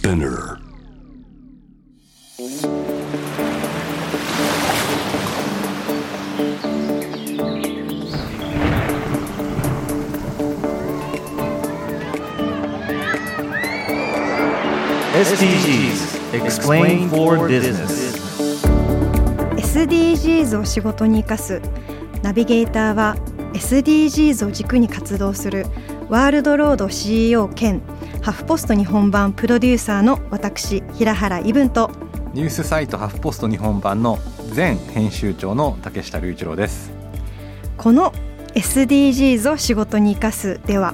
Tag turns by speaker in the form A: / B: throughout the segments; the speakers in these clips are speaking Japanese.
A: Spinner
B: SDGs Explain for Business
C: SDGs を仕事に生かすナビゲーターは SDGs を軸に活動するワールドロード CEO 兼ハフポスト日本版プロデューサーの私平原伊文と
D: ニュースサイトハフポスト日本版の前編集長の竹下隆一郎です。
C: この SDGs を仕事に生かすでは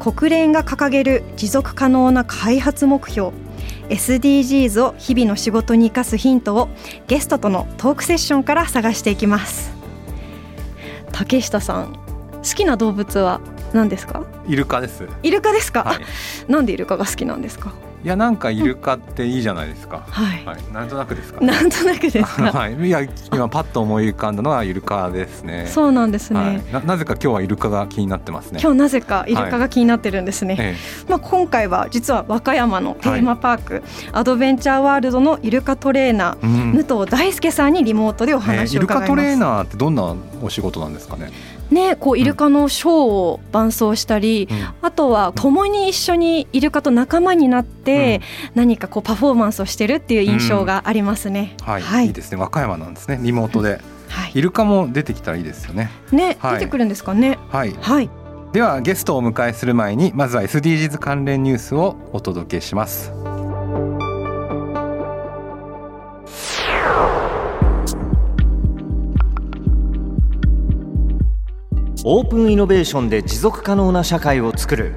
C: 国連が掲げる持続可能な開発目標 SDGs を日々の仕事に生かすヒントをゲストとのトークセッションから探していきます。竹下さん好きな動物は？何ですか？
D: イルカです。
C: イルカですか、
D: はい、
C: なんでイルカが好きなんですか？
D: いやなんかイルカっていいじゃないですか、
C: はい、
D: はい、なんとなくですか、ね、
C: なんとなくですか？
D: はい、いや今パッと思い浮かんだのはイルカですね。
C: そうなんですね、
D: はい、ななぜか今日はイルカが気になってますね。
C: 今日なぜかイルカが気になってるんですね、
D: え
C: まあ今回は実は和歌山のテーマパーク、アドベンチャーワールドのイルカトレーナー、
D: えうん。
C: 武藤大輔さんにリモートでお
D: え
C: 話
D: イル
C: を伺います、
D: カトレーナーってどんなお仕事なんですかね、
C: ね、こうイルカのショーを伴走したり、
D: うん。
C: あとは共に一緒にイルカと仲間になって、何かこうパフォーマンスをしてるっていう印象がありますね。
D: はい、
C: はい。
D: い、いですね。和歌山なんですね。リモートで。
C: はい。
D: イルカも出てきたらいいですよね。
C: ね、
D: はい。
C: 出てくるんですかね。
D: はい。
C: はい、
D: ではゲストをお迎えする前にまずは SDGs 関連ニュースをお届けします
B: オープンイノベーションで持続可能な社会を作る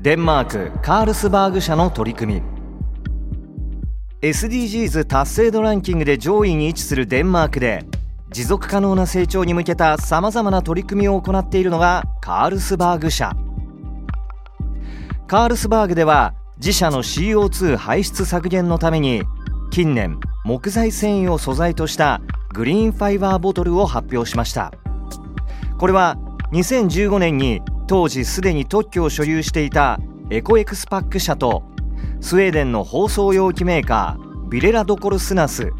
B: デンマークカールスバーグ社の取り組み。SDGs 達成度ランキングで上位に位置するデンマークで持続可能な成長に向けたさまざまな取り組みを行っているのがカールスバーグ社。カールスバーグでは自社の CO2 排出削減のために近年木材繊維を素材としたグリーンファイバーボトルを発表しました。これは2015年に当時すでに特許を所有していたエコエクスパック社とスウェーデンの包装容器メーカービレルードコルスナス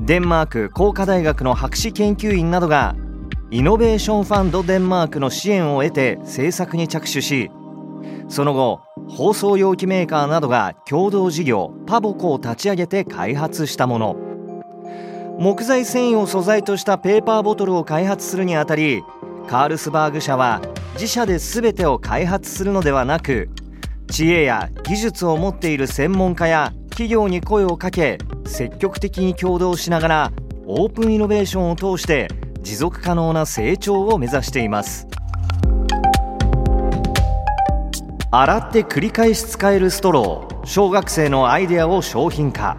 B: デンマーク工科大学の博士研究員などがイノベーションファンドデンマークの支援を得て制作に着手しその後包装容器メーカーなどが共同事業パボコを立ち上げて開発したもの。木材繊維を素材としたペーパーボトルを開発するにあたりカールスバーグ社は自社で全てを開発するのではなく知恵や技術を持っている専門家や企業に声をかけ積極的に協働しながらオープンイノベーションを通して持続可能な成長を目指しています。洗って繰り返し使えるストロー小学生のアイデアを商品化。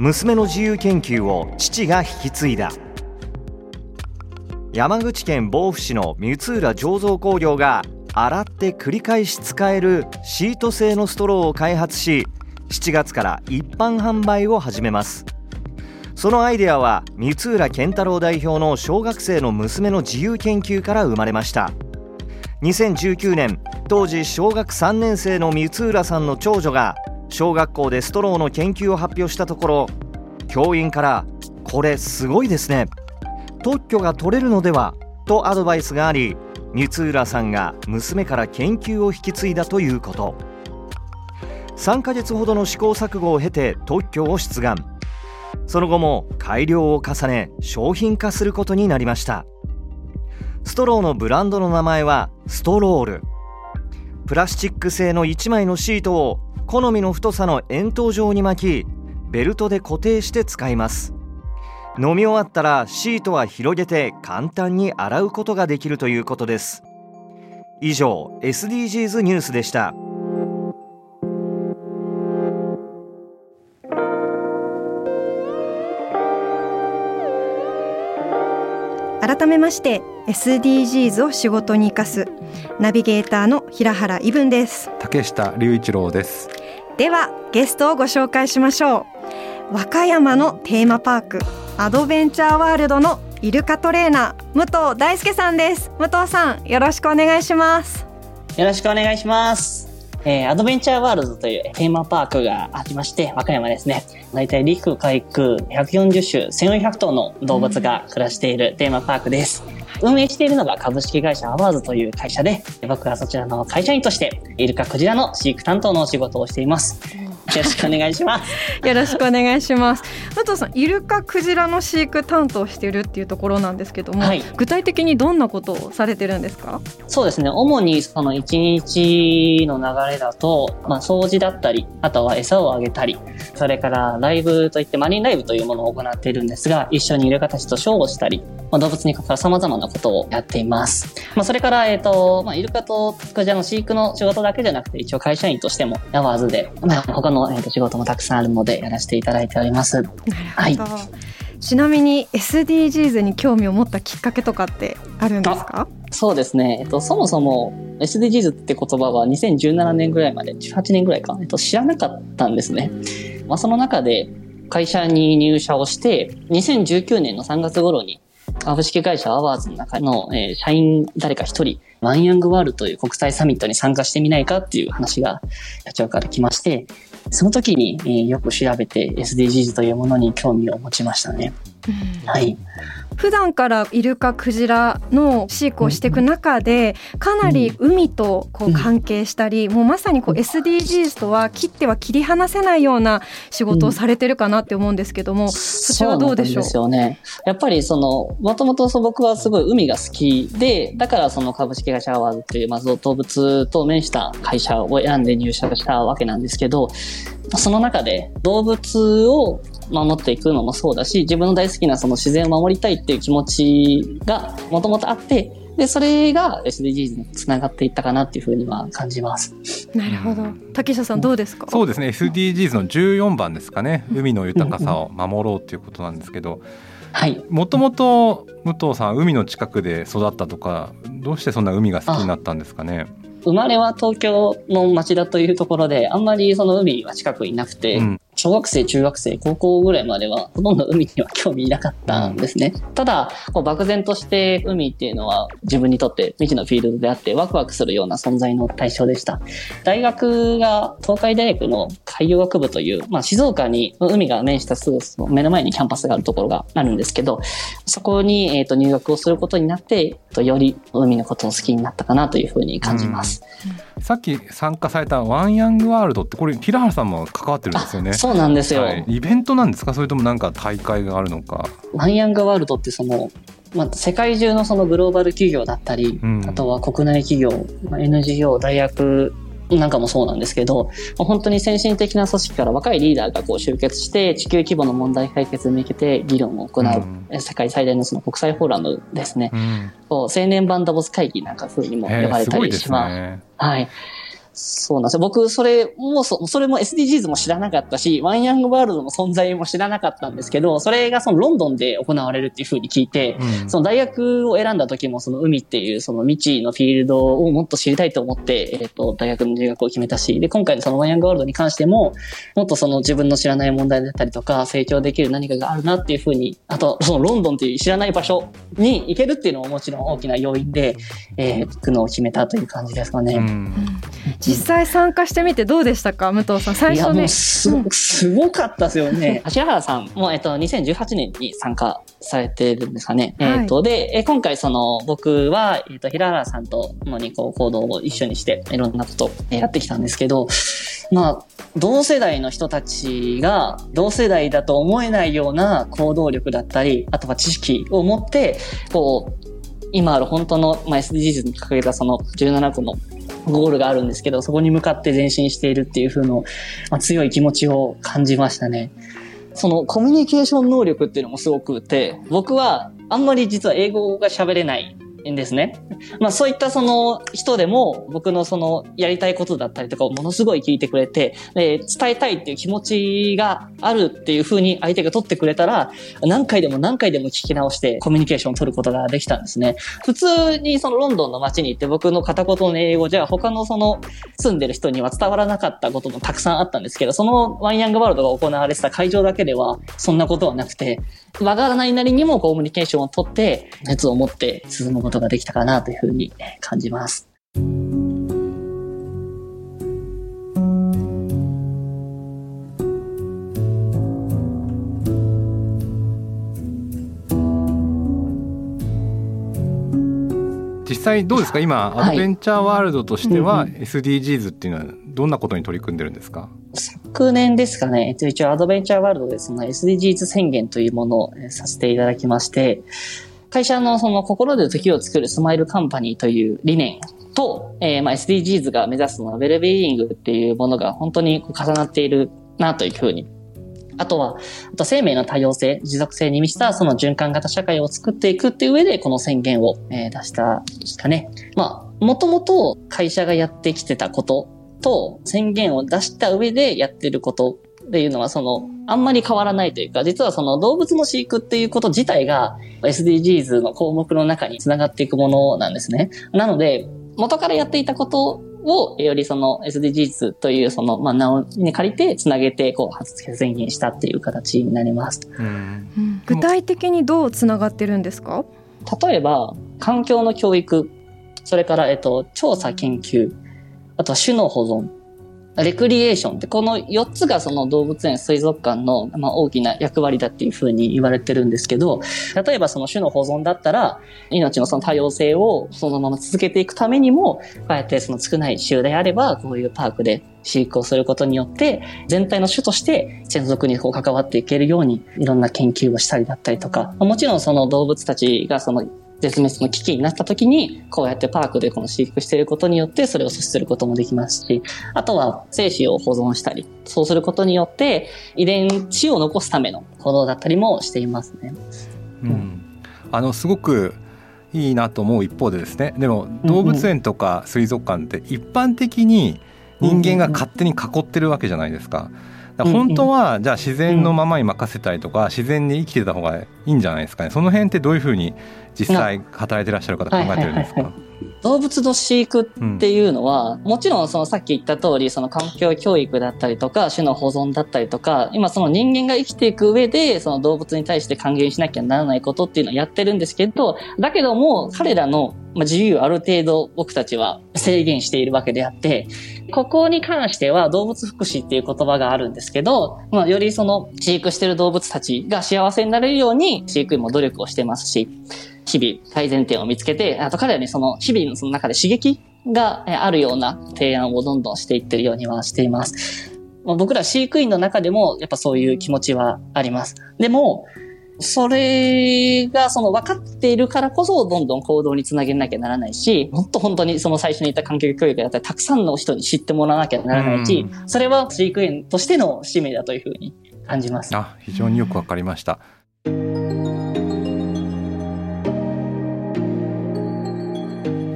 B: 娘の自由研究を父が引き継いだ。山口県防府市の三浦醸造工業が洗って繰り返し使えるシート製のストローを開発し7月から一般販売を始めます。そのアイデアは三浦健太郎代表の小学生の娘の自由研究から生まれました。2019年当時小学3年生の三浦さんの長女が小学校でストローの研究を発表したところ教員から「これすごいですね。特許が取れるのでは?」とアドバイスがあり三浦さんが娘から研究を引き継いだということ。3ヶ月ほどの試行錯誤を経て特許を出願。その後も改良を重ね商品化することになりました。ストローのブランドの名前はストロール。プラスチック製の1枚のシートを好みの太さの円筒状に巻きベルトで固定して使います。飲み終わったらシートは広げて簡単に洗うことができるということです。以上 SDGs ニュースでした。
C: 改めまして SDGs を仕事に生かすナビゲーターの平原伊文です。
D: 竹下隆一郎です。
C: ではゲストをご紹介しましょう。和歌山のテーマパークアドベンチャーワールドのイルカトレーナー武藤大輔さんです武藤さんよろしくお願いします
E: よろしくお願いします。
A: えー、アドベンチャーワールドというテーマパークがありまして、和歌山ですね。大体陸海空140種1400頭の動物が暮らしているテーマパークです。運営しているのが株式会社アワーズという会社で、僕はそちらの会社員として、イルカクジラの飼育担当のお仕事をしています。よろしくお願いします。
C: よろしくお願いします。武藤さん、イルカクジラの飼育担当しているっていうところなんですけども、はい、具体的にどんなことをされてるんですか？
A: そうですね。主にその一日の流れだと、まあ、掃除だったり、あとは餌をあげたり、それからライブといってマリンライブというものを行っているんですが、一緒にイルカたちとショーをしたり、まあ、動物に関わる様々なことをやっています。まあ、それから、えっ、ー、と、まあ、イルカとクジラの飼育の仕事だけじゃなくて、一応会社員としても、ヤワーズで、まあ、他の、えー、と仕事もたくさんあるので、やらせていただいております。
C: はい。ちなみに SDGs に興味を持ったきっかけとかってあるんですか？
A: そうですね。えっと、そもそも SDGs って言葉は2017年ぐらいまで、18年ぐらいか、えっと、知らなかったんですね。まあ、その中で会社に入社をして、2019年の3月頃に株式会社アワーズの中の、えー、社員誰か一人、ワンヤングワールドという国際サミットに参加してみないかっていう話が社長から来まして、その時に、えー、よく調べて SDGs というものに興味を持ちましたね。はい。
C: 普段からイルカクジラの飼育をしていく中でかなり海とこう関係したり、もうまさにこう SDGs とは切っては切り離せないような仕事をされてるかなって思うんですけども、そちらはどうでしょう？
A: ですよね。やっぱりそのもともと僕はすごい海が好きでだからその株式会社アワーズというまず動物と面した会社を選んで入社したわけなんですけどその中で動物を守っていくのもそうだし、自分の大好きなその自然を守りたいっていう気持ちがもともとあって、で、それが SDGs につながっていったかなっていうふうには感じます。
C: なるほど。竹下さんどうですか？
D: そうですね。SDGs の14番ですかね。海の豊かさを守ろうっていうことなんですけど、
A: はい。
D: もともと武藤さん海の近くで育ったとか、どうしてそんな海が好きになったんですかね？
A: 生まれは東京の町田というところで、あんまりその海は近くになくて、うん、小学生、中学生、高校ぐらいまでは、ほとんど海には興味なかったんですね。ただ、こう漠然として海っていうのは自分にとって未知のフィールドであってワクワクするような存在の対象でした。大学が東海大学の海洋学部という、まあ静岡に海が面したすぐ目の前にキャンパスがあるところがあるんですけど、そこに、えー、と入学をすることになって、より海のことを好きになったかなというふうに感じます。
D: うん、さっき参加されたワンヤングワールドってこれ平原さんも関わってるんですよね。
A: そうなんですよ、は
D: い、イベントなんですか？それともなんか大会があるのか。
A: ワンヤングワールドってそのまあ、世界中のそのグローバル企業だったり、うん、あとは国内企業、まあ、NGO、大学なんかもそうなんですけど、本当に先進的な組織から若いリーダーがこう集結して、地球規模の問題解決に向けて議論を行う、うん、世界最大のその国際フォーラムですね。うん、青年版ダボス会議なんか風にも呼ばれたりします。すね、はい。そうなんですよ。僕、それも、そそれも SDGs も知らなかったし、ワンヤングワールドの存在も知らなかったんですけど、それがそのロンドンで行われるっていうふうに聞いて、うん、その大学を選んだ時もその海っていうその未知のフィールドをもっと知りたいと思って、えっ、ー、と、大学の入学を決めたし、で、今回のそのワンヤングワールドに関しても、もっとその自分の知らない問題だったりとか、成長できる何かがあるなっていうふうに、あと、そのロンドンっていう知らない場所に行けるっていうのももちろん大きな要因で、えー、行くのを決めたという感じですかね。うん
C: 実際参加してみてどうでしたか？武藤さん最初ね。
A: す,、すごかったですよね。橋原さんも、えっと、2018年に参加されてるんですかね、はい、えっとでえ今回その僕は、えっと、平原さんと共にこう行動を一緒にしていろんなことをやってきたんですけどまあ同世代の人たちが同世代だと思えないような行動力だったりあとは知識を持ってこう今ある本当の、まあ、SDGs に掲げたその17個のゴールがあるんですけど、そこに向かって前進しているっていう風の、まあ、強い気持ちを感じましたね。そのコミュニケーション能力っていうのもすごくて、僕はあんまり実は英語が喋れないですね。まあそういったその人でも僕のそのやりたいことだったりとかをものすごい聞いてくれて、で伝えたいっていう気持ちがあるっていうふうに相手が取ってくれたら、何回でも何回でも聞き直してコミュニケーションを取ることができたんですね。普通にそのロンドンの街に行って僕の片言の英語じゃ他のその住んでる人には伝わらなかったこともたくさんあったんですけど、そのワンヤングワールドが行われてた会場だけではそんなことはなくて、わからないなりにもコミュニケーションを取って熱を持って進むことことができたかなというふうに感じます。
D: 実際どうですか？今アドベンチャーワールドとしては SDGs っていうのはどんなことに取り組んでるんですか、
A: 昨年ですかね、一応アドベンチャーワールドでその SDGs 宣言というものをさせていただきまして、会社のその心で時を作るスマイルカンパニーという理念と、えーまあ、SDGs が目指すのはウェルビーイングっていうものが本当に重なっているなというふうに。あとは、あと生命の多様性、持続性に満ちたその循環型社会を作っていくっていう上でこの宣言を、え出したですかね。まあ、もともと会社がやってきてたことと宣言を出した上でやってることっていうのは、その、あんまり変わらないというか、実はその動物の飼育っていうこと自体が SDGs の項目の中につながっていくものなんですね。なので、元からやっていたことを、よりその SDGs というその、まあ、名をに借りて、つなげて、こう、発付宣言したっていう形になります。
D: うん
C: 具体的にどうつながってるんですか？
A: 例えば、環境の教育、それから、えっと、調査研究、あとは種の保存、レクリエーションって、この4つがその動物園水族館の、大きな役割だっていうふうに言われてるんですけど、例えばその種の保存だったら、命のその多様性をそのまま続けていくためにも、こうやってその少ない種であれば、こういうパークで飼育をすることによって、全体の種として専属にこう関わっていけるように、いろんな研究をしたりだったりとか、もちろんその動物たちがその絶滅の危機になった時に、こうやってパークでこの飼育していることによって、それを阻止することもできますし、あとは精子を保存したり、そうすることによって、遺伝子を残すための行動だったりもしていますね。
D: うん。あのすごくいいなと思う一方でですね。でも動物園とか水族館って一般的に人間が勝手に囲ってるわけじゃないですか。だから本当はじゃあ自然のままに任せたりとか自然に生きてた方がいいんじゃないですかね。その辺ってどういうふうに実際働いてらっしゃる方考えてるんですか？
A: 動物の飼育
D: うん
A: っていうのは、もちろんそのさっき言った通り、その環境教育だったりとか、種の保存だったりとか、今その人間が生きていく上で、その動物に対して還元しなきゃならないことっていうのをやってるんですけど、だけども、彼らのまあ自由ある程度僕たちは制限しているわけであって、ここに関しては動物福祉っていう言葉があるんですけど、まあ、よりその飼育してる動物たちが幸せになれるように飼育員も努力をしてますし、日々改善点を見つけて、あと彼らにその日々のその中で刺激があるような提案をどんどんしていってるようにはしています。僕ら飼育員の中でもやっぱそういう気持ちはあります。でも、それがその分かっているからこそどんどん行動につなげなきゃならないし、もっと本当にその最初に言った環境教育だったらたくさんの人に知ってもらわなきゃならないし、それは飼育員としての使命だというふうに感じます。
D: あ非常によくわかりました。ち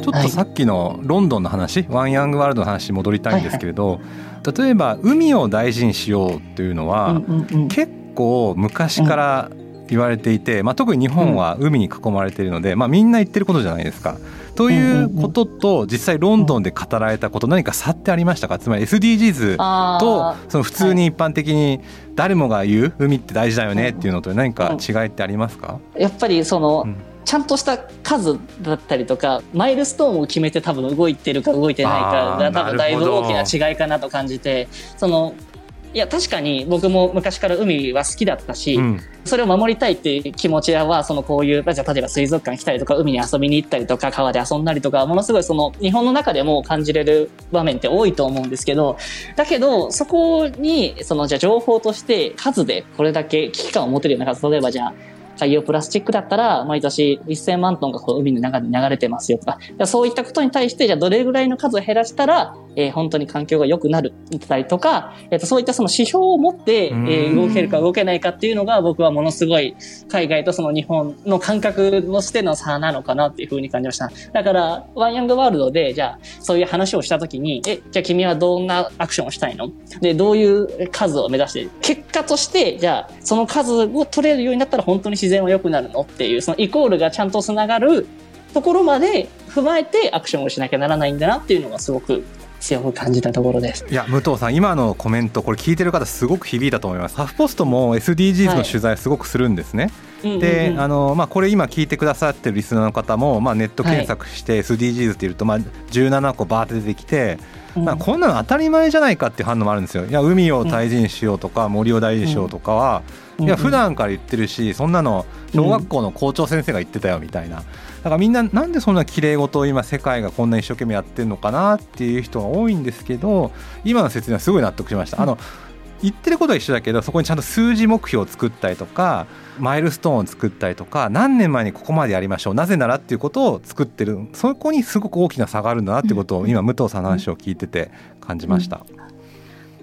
D: ょっとさっきのロンドンの話、ワンヤングワールドの話に戻りたいんですけれど、例えば海を大事にしようっていうのは、
A: うんうんうん
D: 結構昔から言われていて、まあ、特に日本は海に囲まれているので、まあ、みんな言ってることじゃないですか。ということと実際ロンドンで語られたこと何か差ってありましたか？つまり SDGs
A: あ
D: と
A: ー。
D: その普通に一般的に誰もが言う海って大事だよねっていうのと何か違いってありますか、
A: やっぱりその、
D: うん。
A: ちゃんとした数だったりとか、マイルストーンを決めて多分動いてるか動いてないかが多分だいぶ大きな違いかなと感じて、その、いや、確かに僕も昔から海は好きだったし、
D: うん。
A: それを守りたいっていう気持ちは、そのこういう、じゃあ例えば水族館来たりとか、海に遊びに行ったりとか、川で遊んだりとか、ものすごいその日本の中でも感じれる場面って多いと思うんですけど、だけど、そこに、そのじゃあ情報として数でこれだけ危機感を持てるような数、例えばじゃあ、海洋プラスチックだったら、毎年1000万トンがこう海の中に流れてますよとか、そういったことに対して、じゃあどれぐらいの数を減らしたら、えー本当に環境が良くなるだったりとか、えっ、と、そういったその指標を持って、えー
D: うん。
A: 動けるか動けないかっていうのが、僕はものすごい海外とその日本の感覚としての差なのかなっていうふうに感じました。だから、ワンヤングワールドで、じゃあ、そういう話をしたときに、え、じゃあ君はどんなアクションをしたいの？で、どういう数を目指して？結果として、じゃあ、その数を取れるようになったら本当に自然は良くなるのっていう、そのイコールがちゃんと繋がるところまで踏まえてアクションをしなきゃならないんだなっていうのがすごく強く感じたところです。
D: いや武藤さん今のコメントこれ聞いてる方すごく響いたと思います。ハフポストも SDGs の取材すごくするんですね、で、あのまあ、これ今聞いてくださってるリスナーの方も、まあ、ネット検索して SDGs っていうと、まあ、17個バーって出てきてまあ、こんなの当たり前じゃないかっていう反応もあるんですよ。いや海を大事にしようとか、森を大事にしようとかは、いや普段から言ってるしそんなの小学校の校長先生が言ってたよみたいな。だからみんななんでそんな綺麗事を今世界がこんな一生懸命やってるのかなっていう人が多いんですけど今の説明はすごい納得しました。あの言ってることは一緒だけどそこにちゃんと数字目標を作ったりとかマイルストーンを作ったりとか何年前にここまでやりましょうなぜならっていうことを作ってる。そこにすごく大きな差があるんだなっていうことを今武藤さんの話を聞いてて感じました。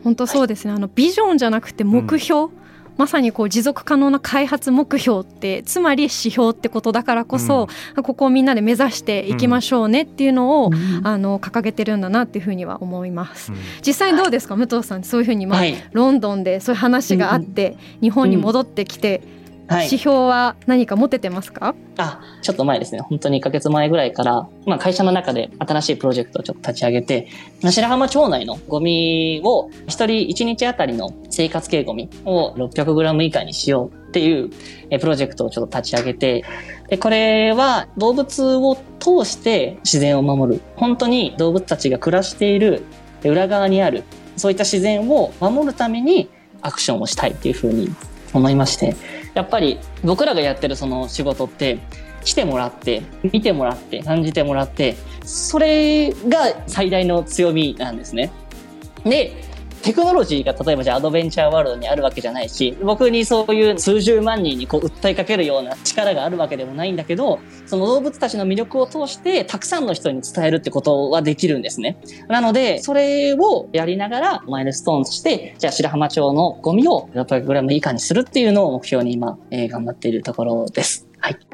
C: 本当そうですね。あのビジョンじゃなくて目標、うんまさにこう持続可能な開発目標ってつまり指標ってことだからこそ、うん、ここをみんなで目指していきましょうねっていうのを、うん、あの掲げてるんだなっていうふうには思います。うん、実際どうですか、武藤さんそういうふうに、まあ、はい、ロンドンでそういう話があって、日本に戻ってきて、はい、指標は何か持ててますか？
A: あ、ちょっと前ですね。本当に1ヶ月前ぐらいから、まあ会社の中で新しいプロジェクトをちょっと立ち上げて、白浜町内のゴミを一人1日あたりの生活系ゴミを 600g 以下にしようっていうプロジェクトをちょっと立ち上げて、で、これは動物を通して自然を守る。本当に動物たちが暮らしている裏側にある、そういった自然を守るためにアクションをしたいっていうふうに思いまして、やっぱり僕らがやってるその仕事って来てもらって見てもらって感じてもらってそれが最大の強みなんですね。でテクノロジーが例えばじゃあアドベンチャーワールドにあるわけじゃないし、僕にそういう数十万人にこう訴えかけるような力があるわけでもないんだけど、その動物たちの魅力を通してたくさんの人に伝えるってことはできるんですね。なので、それをやりながらマイルストーンとして、じゃあ白浜町のゴミを 600g 以下にするっていうのを目標に今、えー、頑張っているところです。はい。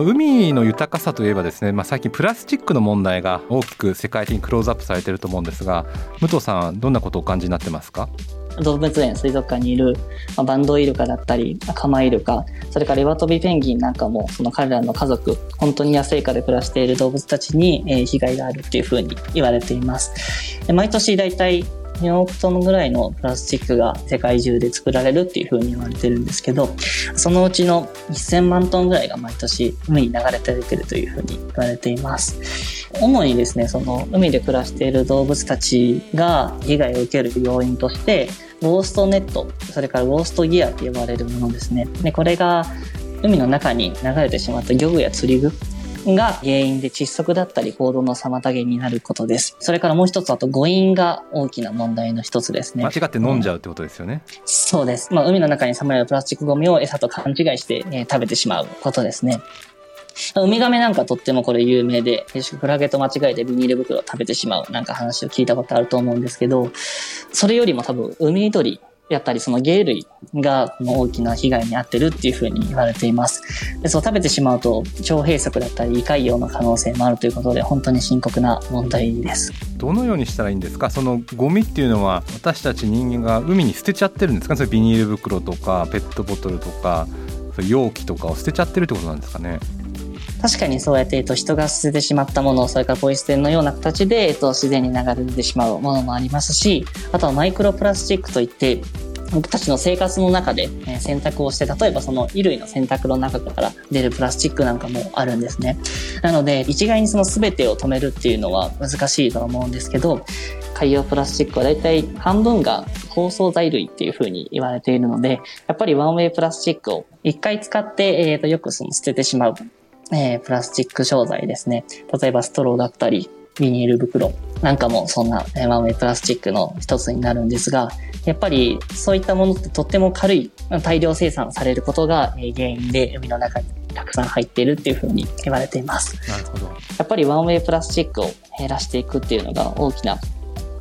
D: 海の豊かさといえばですね、まあ、最近プラスチックの問題が大きく世界的にクローズアップされてると思うんですが武藤さんはどんなことをお感じになってますか？
A: 動物園水族館にいる、まあ、バンドイルカだったりカマイルカそれから岩飛びペンギンなんかもその彼らの家族本当に野生下で暮らしている動物たちに、えー、被害があるっていうふうに言われています。毎年だいたい4億トンぐらいのプラスチックが世界中で作られるっていうふうに言われてるんですけど、そのうちの1000万トンぐらいが毎年海に流れて出てるというふうに言われています。主にですね、その海で暮らしている動物たちが被害を受ける要因として、ウォーストネット、それからウォーストギアって呼ばれるものですね。で、これが海の中に流れてしまった漁具や釣り具が原因で窒息だったり行動の妨げになることです。それからもう一つ、あと誤飲が大きな問題の一つですね。
D: 間違って飲んじゃうってことですよね。
A: うん、そうです。まあ、海の中にさまようプラスチックゴミを餌と勘違いして、えー、食べてしまうことですね。ウミガメなんかとってもこれ有名で、クラゲと間違えてビニール袋を食べてしまうなんか話を聞いたことあると思うんですけど、それよりも多分、海鳥やったりその鯨類が大きな被害に遭ってるっていうふうに言われています。でそう食べてしまうと腸閉塞だったり胃潰瘍の可能性もあるということで本当に深刻な問題です。
D: どのようにしたらいいんですか？そのゴミっていうのは私たち人間が海に捨てちゃってるんですか？それビニール袋とかペットボトルとか容器とかを捨てちゃってるってことなんですかね？
A: 確かにそうやって、えっと、人が捨ててしまったもの、それからポイ捨てのような形で、えっと、自然に流れてしまうものもありますし、あとはマイクロプラスチックといって、僕たちの生活の中で、え洗濯をして、例えばその衣類の洗濯の中から出るプラスチックなんかもあるんですね。なので、一概にその全てを止めるっていうのは難しいと思うんですけど、海洋プラスチックはだいたい半分が包装材類っていうふうに言われているので、やっぱりワンウェイプラスチックを一回使って、えー、とよくその捨ててしまうえー、プラスチック商材ですね。例えばストローだったり、ビニール袋なんかもそんな、えー、ワンウェイプラスチックの一つになるんですが、やっぱりそういったものってとっても軽い、大量生産されることが原因で海の中にたくさん入っているっていうふうに言われています。
D: なるほど。
A: やっぱりワンウェイプラスチックを減らしていくっていうのが大きな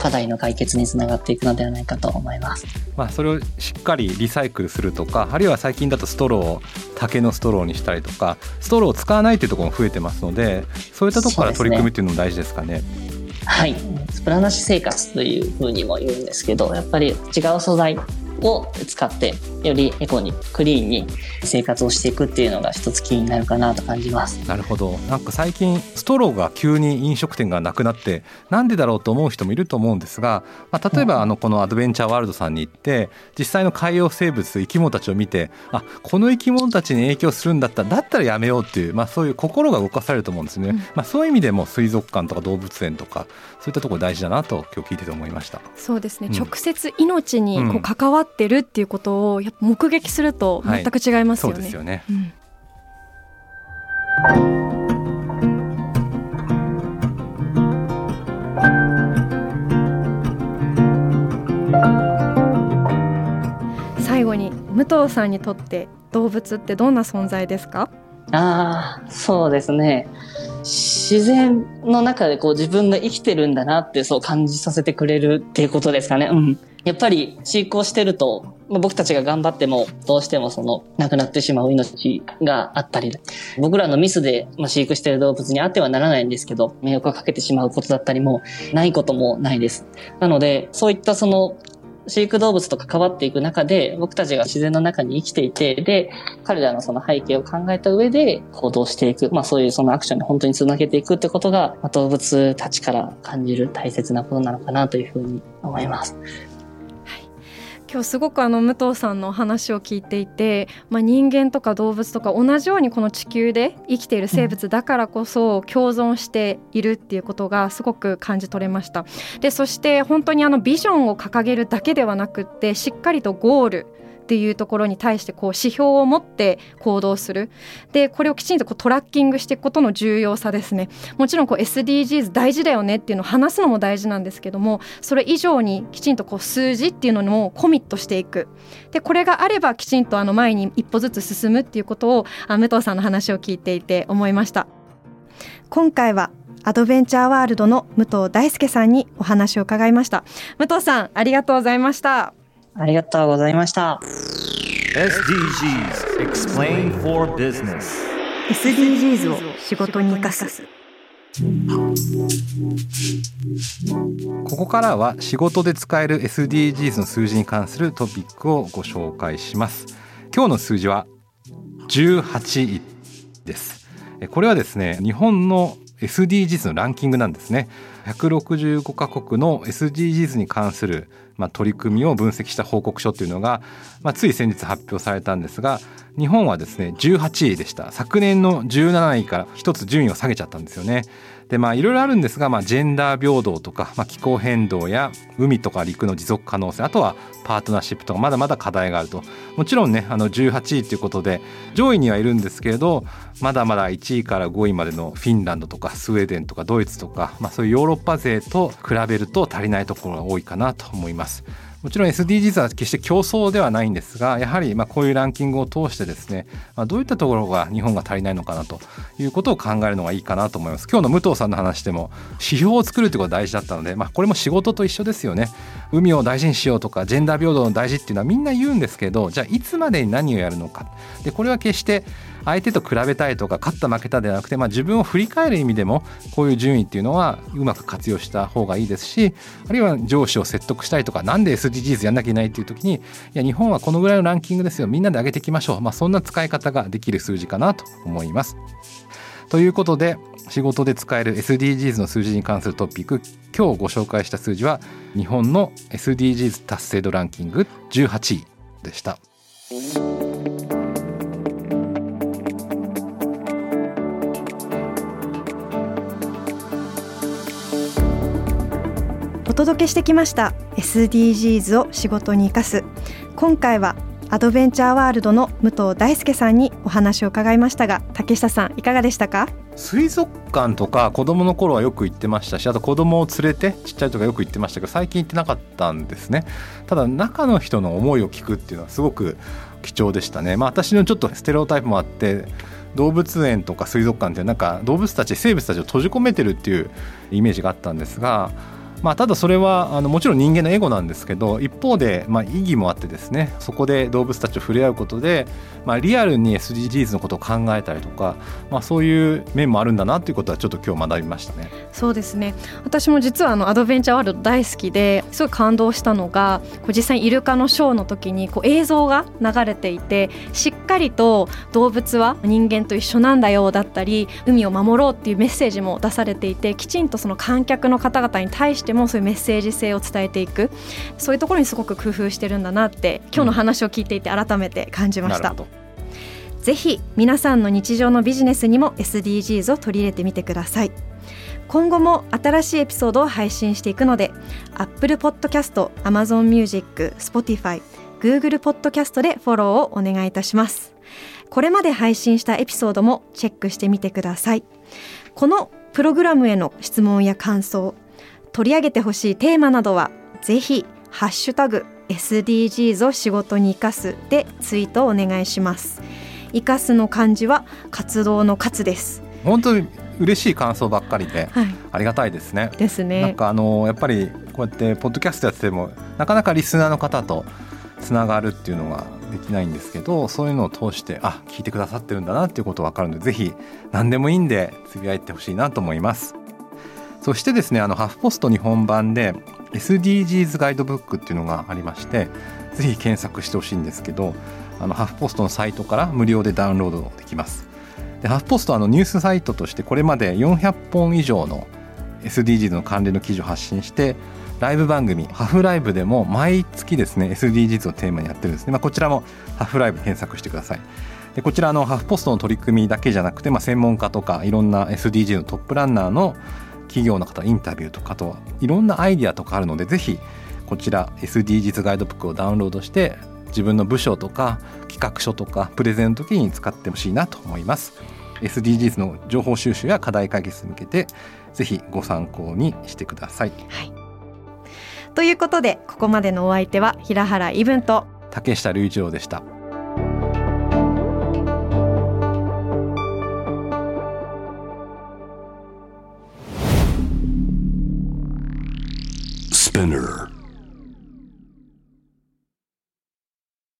A: 課題の解決につながっていくのではないかと思います。
D: まあ、それをしっかりリサイクルするとかあるいは最近だとストローを竹のストローにしたりとかストローを使わないというところも増えてますのでそういったところから取り組むっていうのも大事ですかね。
A: はい。スプラなし生活というふうにも言うんですけど、やっぱり違う素材を使ってよりエコにクリーンに生活をしていくっていうのが一つキーになるかなと感じます。
D: なるほど。なんか最近ストローが急に飲食店がなくなってなんでだろうと思う人もいると思うんですが、まあ、例えばあのこのアドベンチャーワールドさんに行って実際の海洋生物生き物たちを見てあこの生き物たちに影響するんだったらだったらやめようっていう、まあ、そういう心が動かされると思うんですね、うん、まあ、そういう意味でも水族館とか動物園とかそういったところ大事だなと今日聞いてて思いました。
C: そうですね、うん、直接命にこう関わってるっていうことをやっぱ目撃すると全く違いますよね、はい、そうですよね、うん。最後に武藤さんにとって動物ってどんな存在ですか？
A: ああそうですね自然の中でこう自分が生きてるんだなってそう感じさせてくれるっていうことですかね。うん。やっぱり飼育をしてるとま、僕たちが頑張ってもどうしてもその亡くなってしまう命があったり、僕らのミスで、まあ、飼育してる動物にあってはならないんですけど、迷惑をかけてしまうことだったりもないこともないです。なので、そういったその飼育動物と関わっていく中で、僕たちが自然の中に生きていて、で、彼らのその背景を考えた上で行動していく、まあそういうそのアクションに本当につなげていくってことが、ま、動物たちから感じる大切なことなのかなというふうに思います。
C: 今日すごくあの武藤さんの話を聞いていて、まあ、人間とか動物とか同じようにこの地球で生きている生物だからこそ共存しているっていうことがすごく感じ取れました。でそして本当にあのビジョンを掲げるだけではなくってしっかりとゴールっていうところに対してこう指標を持って行動する。でこれをきちんとこうトラッキングしていくことの重要さですね。もちろんこう SDGs 大事だよねっていうのを話すのも大事なんですけどもそれ以上にきちんとこう数字っていうのもコミットしていく。でこれがあればきちんとあの前に一歩ずつ進むっていうことを武藤さんの話を聞いていて思いました。今回はアドベンチャーワールドの武藤大輔さんにお話を伺いました。武藤さんありがとうございました
A: ありがとうございました。
B: SDGs Explain for Business.
C: SDGs を仕事に生かす。
D: ここからは仕事で使える SDGs の数字に関するトピックをご紹介します。今日の数字は18位です。これはですね日本の SDGs のランキングなんですね。165カ国の SDGs に関するまあ、取り組みを分析した報告書というのが、まあ、つい先日発表されたんですが日本はですね18位でした昨年の17位から1つ順位を下げちゃったんですよね。でまあいろいろあるんですが、まあ、ジェンダー平等とか、まあ、気候変動や海とか陸の持続可能性あとはパートナーシップとかまだまだ課題があるともちろんねあの18位ということで上位にはいるんですけれどまだまだ1位から5位までのフィンランドとかスウェーデンとかドイツとか、まあ、そういうヨーロッパ勢と比べると足りないところが多いかなと思います。もちろん SDGs は決して競争ではないんですがやはりまこういうランキングを通してですね、まあ、どういったところが日本が足りないのかなということを考えるのがいいかなと思います。今日の武藤さんの話でも指標を作るということが大事だったので、まあ、これも仕事と一緒ですよね。海を大事にしようとかジェンダー平等の大事っていうのはみんな言うんですけどじゃあいつまでに何をやるのか。でこれは決して相手と比べたいとか勝った負けたではなくて、まあ、自分を振り返る意味でもこういう順位っていうのはうまく活用した方がいいですしあるいは上司を説得したいとかなんで SDGs やんなきゃいけないっていう時にいや日本はこのぐらいのランキングですよみんなで上げていきましょう、まあ、そんな使い方ができる数字かなと思います。ということで仕事で使える SDGs の数字に関するトピック今日ご紹介した数字は日本の SDGs 達成度ランキング18位でした。
C: 届けしてきました SDGs を仕事に生かす。今回はアドベンチャーワールドの武藤大輔さんにお話を伺いましたが竹下さんいかがでしたか？
D: 水族館とか子供の頃はよく行ってましたしあと子供を連れてちっちゃい時はよく行ってましたけど最近行ってなかったんですね。ただ中の人の思いを聞くっていうのはすごく貴重でしたね。まあ私のちょっとステレオタイプもあって動物園とか水族館ってなんか動物たち生物たちを閉じ込めてるっていうイメージがあったんですがまあ、ただそれはあのもちろん人間のエゴなんですけど一方でまあ意義もあってですねそこで動物たちと触れ合うことで、まあ、リアルに SDGs のことを考えたりとか、まあ、そういう面もあるんだなということはちょっと今日学びましたね。
C: そうですね私も実はあのアドベンチャーワールド大好きですごい感動したのがこう実際にイルカのショーの時にこう映像が流れていてしっかりと動物は人間と一緒なんだよだったり海を守ろうっていうメッセージも出されていてきちんとその観客の方々に対してもそういうメッセージ性を伝えていく。そういうところにすごく工夫してるんだなって今日の話を聞いていて改めて感じました。ぜひ皆さんの日常のビジネスにも SDGs を取り入れてみてください。今後も新しいエピソードを配信していくので Apple Podcast、Amazon Music、Spotify、Google Podcast でフォローをお願いいたします。これまで配信したエピソードもチェックしてみてください。このプログラムへの質問や感想取り上げてほしいテーマなどはぜひハッシュタグ SDGs を仕事に生かすでツイートをお願いします。生かすの漢字は活動の活です。
D: 本当に嬉しい感想ばっかりで、はい、ありがたいですね。
C: ですね。
D: なんかあのやっぱりこうやってポッドキャストやっててもなかなかリスナーの方とつながるっていうのができないんですけどそういうのを通してあ聞いてくださってるんだなっていうこと分かるのでぜひ何でもいいんでつぶやいてほしいなと思いますそしてですねあのハフポスト日本版で SDGs ガイドブックっていうのがありましてぜひ検索してほしいんですけどあのハフポストのサイトから無料でダウンロードできます。でハフポストはあのニュースサイトとしてこれまで400本以上の SDGs の関連の記事を発信してライブ番組ハフライブでも毎月ですね SDGs をテーマにやってるんですね、まあ、こちらもハフライブ検索してください。でこちらのハフポストの取り組みだけじゃなくて、まあ、専門家とかいろんな SDGs のトップランナーの企業の方インタビューとかといろんなアイディアとかあるのでぜひこちら SDGs ガイドブックをダウンロードして自分の部署とか企画書とかプレゼンの時に使ってほしいなと思います。SDGs の情報収集や課題解決に向けてぜひご参考にしてください、
C: はい、ということでここまでのお相手は平原イブンと
D: 竹下隆一郎でした「Spinner